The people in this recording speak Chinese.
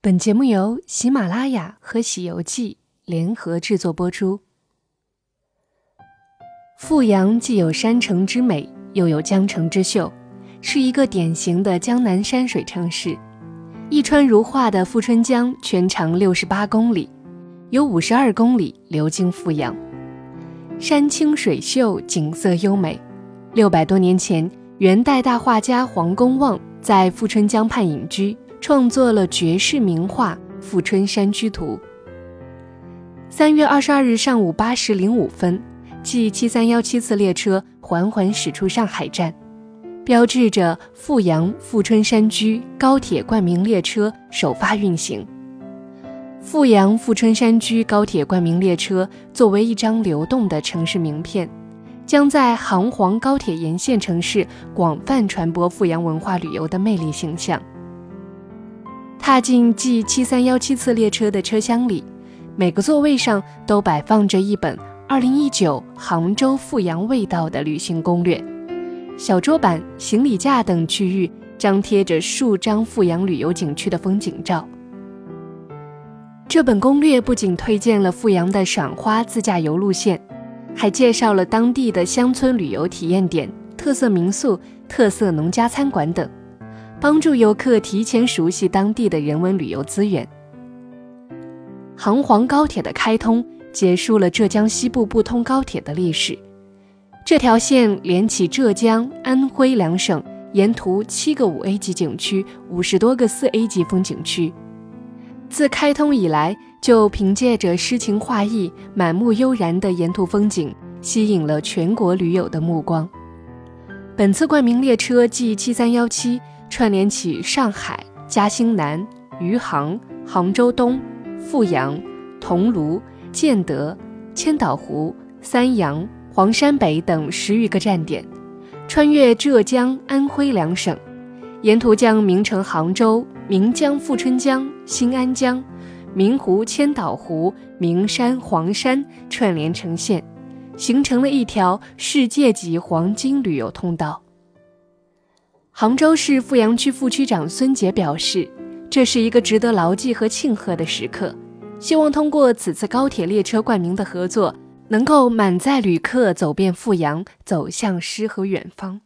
本节目由喜马拉雅和《喜游记》联合制作播出。富阳既有山城之美，又有江城之秀，是一个典型的江南山水城市。一川如画的富春江，全长六十八公里，有五十二公里流经富阳，山清水秀，景色优美。六百多年前，元代大画家黄公望在富春江畔隐居。创作了绝世名画《富春山居图》。三月二十二日上午八时零五分，G 七三幺七次列车缓缓驶出上海站，标志着富阳富春山居高铁冠名列车首发运行。富阳富春山居高铁冠名列车作为一张流动的城市名片，将在杭黄高铁沿线城市广泛传播富阳文化旅游的魅力形象。踏进 G 七三幺七次列车的车厢里，每个座位上都摆放着一本《二零一九杭州富阳味道》的旅行攻略，小桌板、行李架等区域张贴着数张富阳旅游景区的风景照。这本攻略不仅推荐了富阳的赏花自驾游路线，还介绍了当地的乡村旅游体验点、特色民宿、特色农家餐馆等。帮助游客提前熟悉当地的人文旅游资源。杭黄高铁的开通结束了浙江西部不通高铁的历史。这条线连起浙江、安徽两省，沿途七个五 A 级景区，五十多个四 A 级风景区。自开通以来，就凭借着诗情画意、满目悠然的沿途风景，吸引了全国驴友的目光。本次冠名列车 G 七三幺七。串联起上海、嘉兴南、余杭、杭州东、富阳、桐庐、建德、千岛湖、三阳、黄山北等十余个站点，穿越浙江、安徽两省，沿途将名城杭州、岷江富春江、新安江、明湖千岛湖、名山黄山串联成线，形成了一条世界级黄金旅游通道。杭州市富阳区副区长孙杰表示，这是一个值得牢记和庆贺的时刻，希望通过此次高铁列车冠名的合作，能够满载旅客走遍富阳，走向诗和远方。